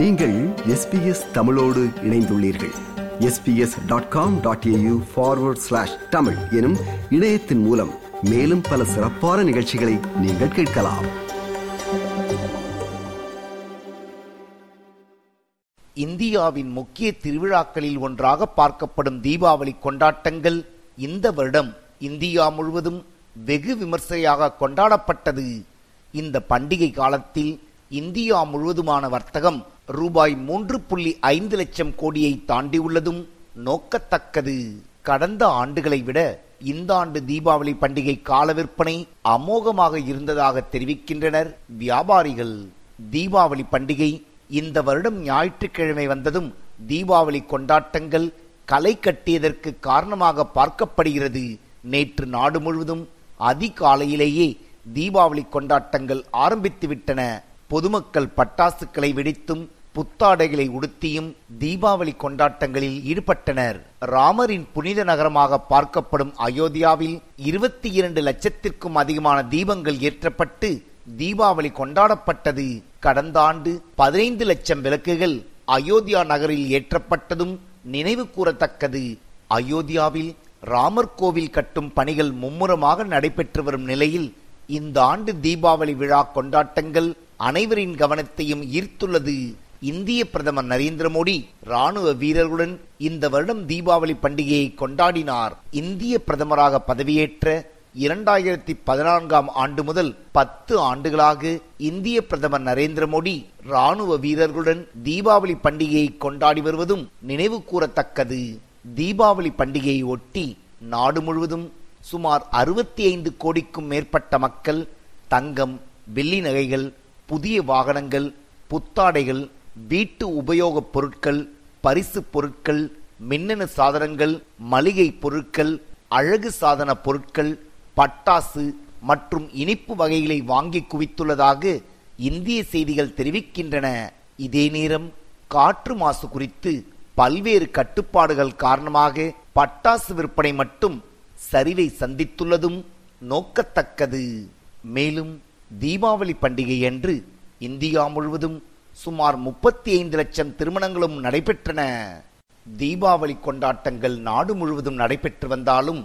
நீங்கள் எஸ்பிஎஸ் தமிழோடு இணைந்துள்ளீர்கள். SBS dot com dot AU forward slash Tamil எனும் இணையத்தின் மூலம் மேலும் பல சிறப்பான நிகழ்ச்சிகளை நீங்கள் கேட்கலாம். இந்தியாவின் முக்கிய திருவிழாக்களில் ஒன்றாக பார்க்கப்படும் தீபாவளி கொண்டாட்டங்கள் இந்த வருடம் இந்தியா முழுவதும் வெகு விமர்சையாக கொண்டாடப்பட்டது. இந்த பண்டிகை காலத்தில் இந்தியா முழுவதுமான வர்த்தகம் ரூபாய் மூன்று புள்ளி ஐந்து லட்சம் கோடியை தாண்டியுள்ளதும் நோக்கத்தக்கது. கடந்த ஆண்டுகளை விட இந்த ஆண்டு தீபாவளி பண்டிகை கால விற்பனை அமோகமாக இருந்ததாக தெரிவிக்கின்றனர் வியாபாரிகள். தீபாவளி பண்டிகை இந்த வருடம் ஞாயிற்றுக்கிழமை வந்ததும் தீபாவளி கொண்டாட்டங்கள் களை கட்டியதற்கு காரணமாக பார்க்கப்படுகிறது. நேற்று நாடு முழுவதும் அதிகாலையிலேயே தீபாவளி கொண்டாட்டங்கள் ஆரம்பித்து விட்டன பொதுமக்கள் பட்டாசுகளை வெடித்தும் புத்தாடைகளை உடுத்தியும் தீபாவளி கொண்டாட்டங்களில் ஈடுபட்டனர். ராமரின் புனித நகரமாக பார்க்கப்படும் அயோத்தியாவில் இருபத்தி இரண்டு லட்சத்திற்கும் அதிகமான தீபங்கள் ஏற்றப்பட்டு தீபாவளி கொண்டாடப்பட்டது. கடந்த ஆண்டு பதினைந்து லட்சம் விளக்குகள் அயோத்தியா நகரில் ஏற்றப்பட்டதும் நினைவு கூறத்தக்கது. அயோத்தியாவில் ராமர் கோவில் கட்டும் பணிகள் மும்முரமாக நடைபெற்று வரும் நிலையில் இந்த ஆண்டு தீபாவளி விழா கொண்டாட்டங்கள் அனைவரின் கவனத்தையும் ஈர்த்துள்ளது. இந்திய பிரதமர் நரேந்திர மோடி ராணுவ வீரர்களுடன் இந்த வருடம் தீபாவளி பண்டிகையை கொண்டாடினார். இந்திய பிரதமராக பதவியேற்ற இரண்டாயிரத்தி பதினான்காம் ஆண்டு முதல் பத்து ஆண்டுகளாக இந்திய பிரதமர் நரேந்திர மோடி ராணுவ வீரர்களுடன் தீபாவளி பண்டிகையை கொண்டாடி வருவதும் நினைவு கூறத்தக்கது தீபாவளி பண்டிகையை ஒட்டி நாடு முழுவதும் சுமார் அறுபத்தி ஐந்து கோடிக்கும் மேற்பட்ட மக்கள் தங்கம் வெள்ளி நகைகள் புதிய வாகனங்கள் புத்தாடைகள் வீட்டு உபயோகப் பொருட்கள் பரிசு பொருட்கள் மின்னணு சாதனங்கள் மளிகை பொருட்கள் அழகு சாதன பொருட்கள் பட்டாசு மற்றும் இனிப்பு வகைகளை வாங்கி குவித்துள்ளதாக இந்திய செய்திகள் தெரிவிக்கின்றன. இதே நேரம் காற்று மாசு குறித்து பல்வேறு கட்டுப்பாடுகள் காரணமாக பட்டாசு விற்பனை மட்டும் சரிவை சந்தித்துள்ளதும் நோக்கத்தக்கது. மேலும் தீபாவளி பண்டிகையன்று இந்தியா முழுவதும் சுமார் முப்பத்தி ஐந்து லட்சம் திருமணங்களும் நடைபெற்றன. தீபாவளி கொண்டாட்டங்கள் நாடு முழுவதும் நடைபெற்று வந்தாலும்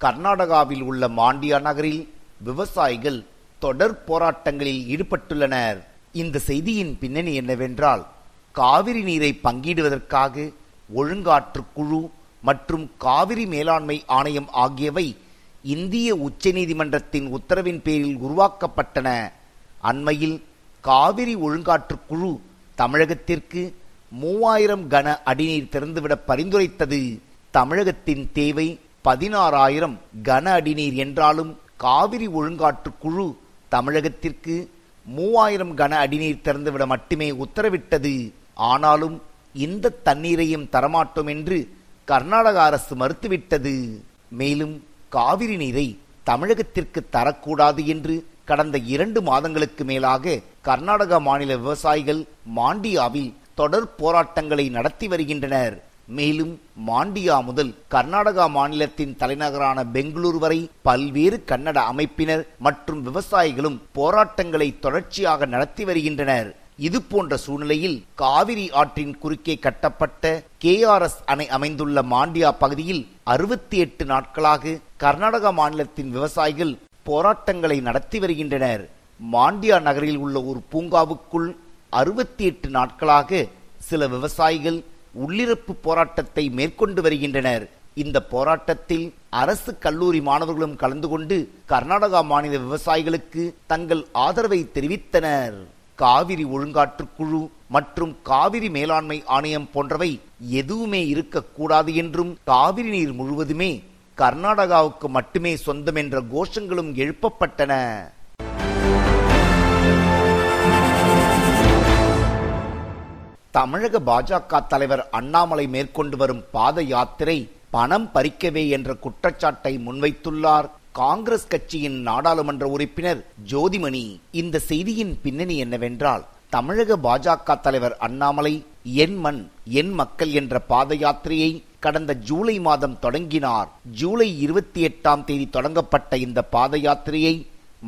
கர்நாடகாவில் உள்ள மாண்டியா நகரில் விவசாயிகள் தொடர் போராட்டங்களில் ஈடுபட்டுள்ளனர். இந்த செய்தியின் பின்னணி என்னவென்றால் காவிரி நீரை பங்கிடுவதற்காக ஒழுங்காற்று குழு மற்றும் காவிரி மேலாண்மை ஆணையம் ஆகியவை இந்திய உச்சநீதிமன்றத்தின் உத்தரவின் பேரில் உருவாக்கப்பட்டன. அண்மையில் காவிரி ஒழுங்காற்று குழு தமிழகத்திற்கு மூவாயிரம் கன அடிநீர் திறந்துவிட பரிந்துரைத்தது. தமிழகத்தின் தேவை பதினாறாயிரம் கன அடிநீர் என்றாலும் காவிரி ஒழுங்காற்று குழு தமிழகத்திற்கு மூவாயிரம் கன அடிநீர் திறந்துவிட மட்டுமே உத்தரவிட்டது. ஆனாலும் இந்த தண்ணீரையும் தரமாட்டோம் என்று கர்நாடக அரசு மறுத்துவிட்டது. மேலும் காவிரி நீரை தமிழகத்திற்கு தரக்கூடாது என்று கடந்த இரண்டு மாதங்களுக்கு மேலாக கர்நாடக மாநில விவசாயிகள் மாண்டியாவில் தொடர் போராட்டங்களை நடத்தி வருகின்றனர். மேலும் மாண்டியா முதல் கர்நாடகா மாநிலத்தின் தலைநகரான பெங்களூர் வரை பல்வேறு கன்னட அமைப்பினர் மற்றும் விவசாயிகளும் போராட்டங்களை தொடர்ச்சியாக நடத்தி வருகின்றனர். இது போன்ற சூழ்நிலையில் காவிரி ஆற்றின் குறுக்கே கட்டப்பட்ட கே ஆர் எஸ் அணை அமைந்துள்ள மாண்டியா பகுதியில் அறுபத்தி எட்டு நாட்களாக கர்நாடக மாநிலத்தின் விவசாயிகள் போராட்டங்களை நடத்தி வருகின்றனர். மாண்டியா நகரில் உள்ள ஒரு பூங்காவுக்குள் அறுபத்தி எட்டு நாட்களாக சில விவசாயிகள் உள்ளிருப்பு போராட்டத்தை மேற்கொண்டு வருகின்றனர். இந்த போராட்டத்தில் அரசு கல்லூரி மாணவர்களும் கலந்து கொண்டு கர்நாடகா மாநில விவசாயிகளுக்கு தங்கள் ஆதரவை தெரிவித்தனர். காவிரி ஒழுங்காற்று குழு மற்றும் காவிரி மேலாண்மை ஆணையம் போன்றவை எதுவுமே இருக்கக்கூடாது என்றும் காவிரி நீர் முழுவதுமே கர்நாடகாவுக்கு மட்டுமே சொந்தம் என்ற கோஷங்களும் எழுப்பப்பட்டன. தமிழக பாஜக தலைவர் அண்ணாமலை மேற்கொண்டு வரும் பாத யாத்திரை பணம் பறிக்கவே என்ற குற்றச்சாட்டை முன்வைத்துள்ளார். காங்கிரஸ் கட்சியின் நாடாளுமன்ற உறுப்பினர் ஜோதிமணி இந்த செய்தியின் பின்னணி என்னவென்றால் தமிழக பாஜக தலைவர் அண்ணாமலை என் மண் என் மக்கள் என்ற பாத யாத்திரையை கடந்த ஜூலை மாதம் தொடங்கினார். ஜூலை இருபத்தி எட்டாம் தேதி தொடங்கப்பட்ட இந்த பாத யாத்திரையை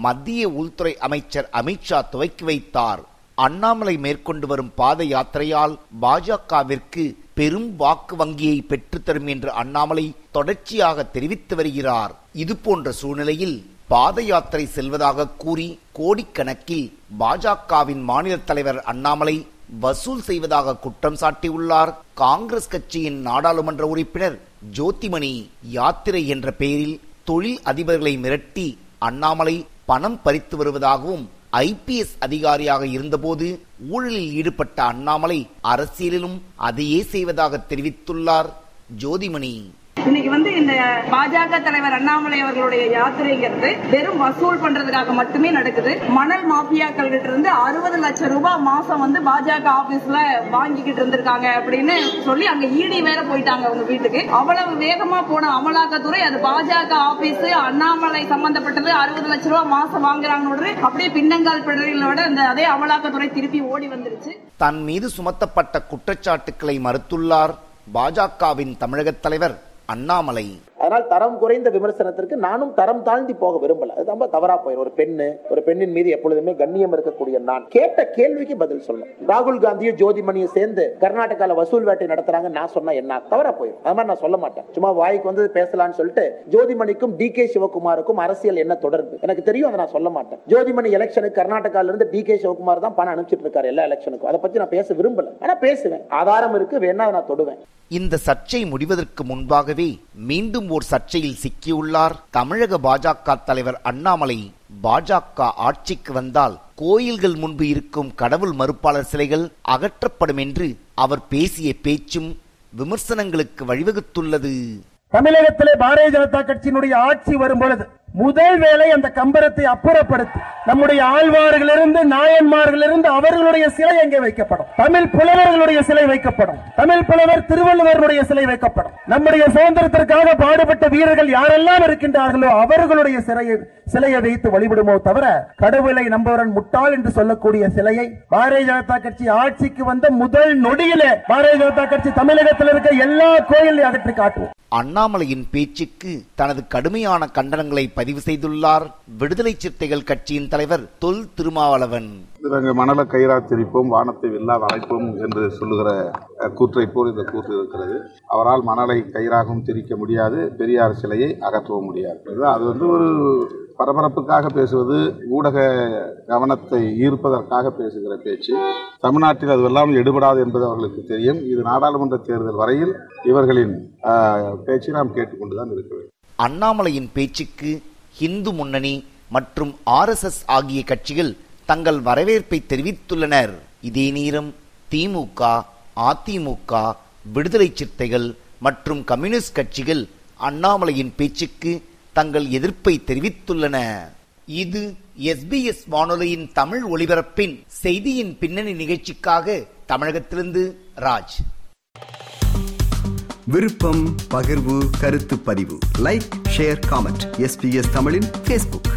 மத்திய உள்துறை அமைச்சர் அமித்ஷா துவக்கி வைத்தார். அண்ணாமலை மேற்கொண்டு வரும் பாத யாத்திரையால் பாஜகவிற்கு பெரும் வாக்கு வங்கியை பெற்றுத்தரும் என்று அண்ணாமலை தொடர்ச்சியாக தெரிவித்து வருகிறார். இது போன்ற சூழ்நிலையில் பாத யாத்திரை செல்வதாக கூறி கோடிக்கணக்கில் பாஜகவின் மாநில தலைவர் அண்ணாமலை வசூல் செய்வதாக குற்றம் சாட்டியுள்ளார். காங்கிரஸ் கட்சியின் நாடாளுமன்ற உறுப்பினர் ஜோதிமணி யாத்திரை என்ற பெயரில் தொழில் அதிபர்களை மிரட்டி அண்ணாமலை பணம் பறித்து வருவதாகவும் ஐபிஎஸ் அதிகாரியாக இருந்தபோது ஊழலில் ஈடுபட்ட அண்ணாமலை அரசியலிலும் அதையே செய்வதாக தெரிவித்துள்ளார் ஜோதிமணி. இன்னைக்கு வந்து இந்த பாஜக தலைவர் அண்ணாமலை அவர்களுடைய யாத்திரைங்கிறது வெறும் வசூல் பண்றதுக்காக மட்டுமே நடக்குது. மணல் மாபியாக்கள் கிட்ட இருந்து அறுபது லட்சம் ரூபாய் மாசம் வந்து பாஜக ஆபீஸ்ல வாங்கிக்கிட்டு இருந்திருக்காங்க அப்படின்னு சொல்லி அங்க ஈடி வேற போயிட்டாங்க அவங்க வீட்டுக்கு. அவ்வளவு வேகமா போன அமலாக்கத்துறை அது பாஜக ஆபீஸ் அண்ணாமலை சம்பந்தப்பட்டது அறுபது லட்சம் ரூபாய் மாசம் வாங்குறாங்கன்னு அப்படியே பின்னங்கால் பிடரிகளோட அந்த அதே அமலாக்கத்துறை திருப்பி ஓடி வந்துருச்சு. தன் மீது சுமத்தப்பட்ட குற்றச்சாட்டுக்களை மறுத்துள்ளார் பாஜகவின் தமிழக தலைவர். அண்ணாமலை அதனால் தரம் குறைந்த விமர்சனத்திற்கு நானும் தரம் தாழ்ந்தி போக விரும்பல. அது ரொம்ப தவறா போயிடும் ஒரு பெண்ணு ஒரு பெண்ணின் மீது எப்பொழுதுமே கண்ணியம் இருக்கக்கூடிய நான். கேட்ட கேள்விக்கு பதில் சொல்லணும். ராகுல் காந்தியும் ஜோதிமணியும் சேர்ந்து கர்நாடகால வசூல் வேட்டை நடத்துறாங்க நான் சொன்னா என்ன? தவறா போயிடும் அது மாதிரி நான் சொல்ல மாட்டேன். சும்மா வாய்க்கு வந்து பேசலாம்னு சொல்லிட்டு ஜோதிமணிக்கும் டி கே சிவகுமாருக்கும் அரசியல் என்ன தொடர்பு? எனக்கு தெரியும் அதை நான் சொல்ல மாட்டேன். ஜோதிமணி எலெக்ஷனுக்கு கர்நாடகால இருந்து டி கே சிவகுமார் தான் பணம் அனுப்பிச்சிட்டு இருக்காரு எல்லா எலெக்ஷனுக்கும் அதை பத்தி நான் பேச விரும்பல. ஆனா பேசுவேன். ஆதாரம் இருக்கு. வேணா நான் தொடுவேன். இந்த சர்ச்சை முடிவதற்கு முன்பாகவே மீண்டும் ஓர் சர்ச்சையில் சிக்கியுள்ளார். தமிழக பாஜக தலைவர் அண்ணாமலை பாஜக ஆட்சிக்கு வந்தால் கோயில்கள் முன்பு இருக்கும் கடவுள் மறுப்பாளர் சிலைகள் அகற்றப்படும் என்று அவர் பேசிய பேச்சும் விமர்சனங்களுக்கு வழிவகுத்துள்ளது. தமிழகத்திலே பாரதிய ஜனதா கட்சியினுடைய ஆட்சி வரும் பொழுது முதல் வேலை அந்த கம்பரத்தை அப்புறப்படுத்தி நம்முடைய ஆழ்வார்களிலிருந்து நாயன்மார்களிலிருந்து அவர்களுடைய சிலை எங்கே வைக்கப்படும். தமிழ் புலவர்களுடைய சிலை வைக்கப்படும். தமிழ் புலவர் திருவள்ளுவருடைய சிலை வைக்கப்படும். நம்முடைய சுதந்திரத்திற்காக பாடுபட்ட வீரர்கள் யாரெல்லாம் இருக்கின்றார்களோ அவர்களுடைய சிலையை சிலையை வைத்து வழிபடுமோ தவிர கடவுளை நம்புவரன் முட்டாள் என்று சொல்லக்கூடிய சிலையை பாரதிய ஜனதா கட்சி ஆட்சிக்கு வந்த முதல் நொடியிலே பாரதிய ஜனதா கட்சி தமிழகத்தில் இருக்க எல்லா கோயிலையும் அகற்றி காட்டுவோம். அண்ணாமலையின் பேச்சுக்கு தனது கடுமையான கண்டனங்களை பதிவு செய்துள்ளார் விடுதலை சிறுத்தைகள் கட்சியின் தலைவர் தொல் திருமாவளவன். மணல கயிறா திரிப்போம் வானத்தை வெல்லாத அழைப்போம் என்று சொல்லுகிற கூற்றை போல் இந்த கூற்று இருக்கிறது. அவரால் மணலை கயிறாகவும் திரிக்க முடியாது பெரியார் சிலையை அகற்றவும் முடியாது. அது வந்து ஒரு பரபரப்புக்காக பேசுவது ஊடக கவனத்தை ஈர்ப்பதற்காக பேசுகிற பேச்சு. தமிழ்நாட்டில் அதுவெல்லாம் எடுபடாது என்பது அவர்களுக்கு தெரியும். இது நாடாளுமன்ற தேர்தல் வரையில் இவர்களின் பேச்சை நாம் கேட்டுக்கொண்டுதான் இருக்க வேண்டும். அண்ணாமலையின் பேச்சுக்கு இந்து முன்னணி மற்றும் ஆர்எஸ்எஸ் ஆகிய கட்சிகள் தங்கள் வரவேற்பை தெரிவித்துள்ளனர். இதே நேரம் திமுக அதிமுக விடுதலை சிறுத்தைகள் மற்றும் கம்யூனிஸ்ட் கட்சிகள் அண்ணாமலையின் பேச்சுக்கு தங்கள் எதிர்ப்பை தெரிவித்துள்ளன. இது எஸ்பிஎஸ் வானொலியின் தமிழ் ஒலிபரப்பின் செய்தியின் பின்னணி நிகழ்ச்சிக்காக தமிழகத்திலிருந்து ராஜ். விருப்பம் பகிர்வு கருத்து பதிவு. லைக் ஷேர் காமெண்ட் எஸ்பிஎஸ் தமிழின் பேஸ்புக்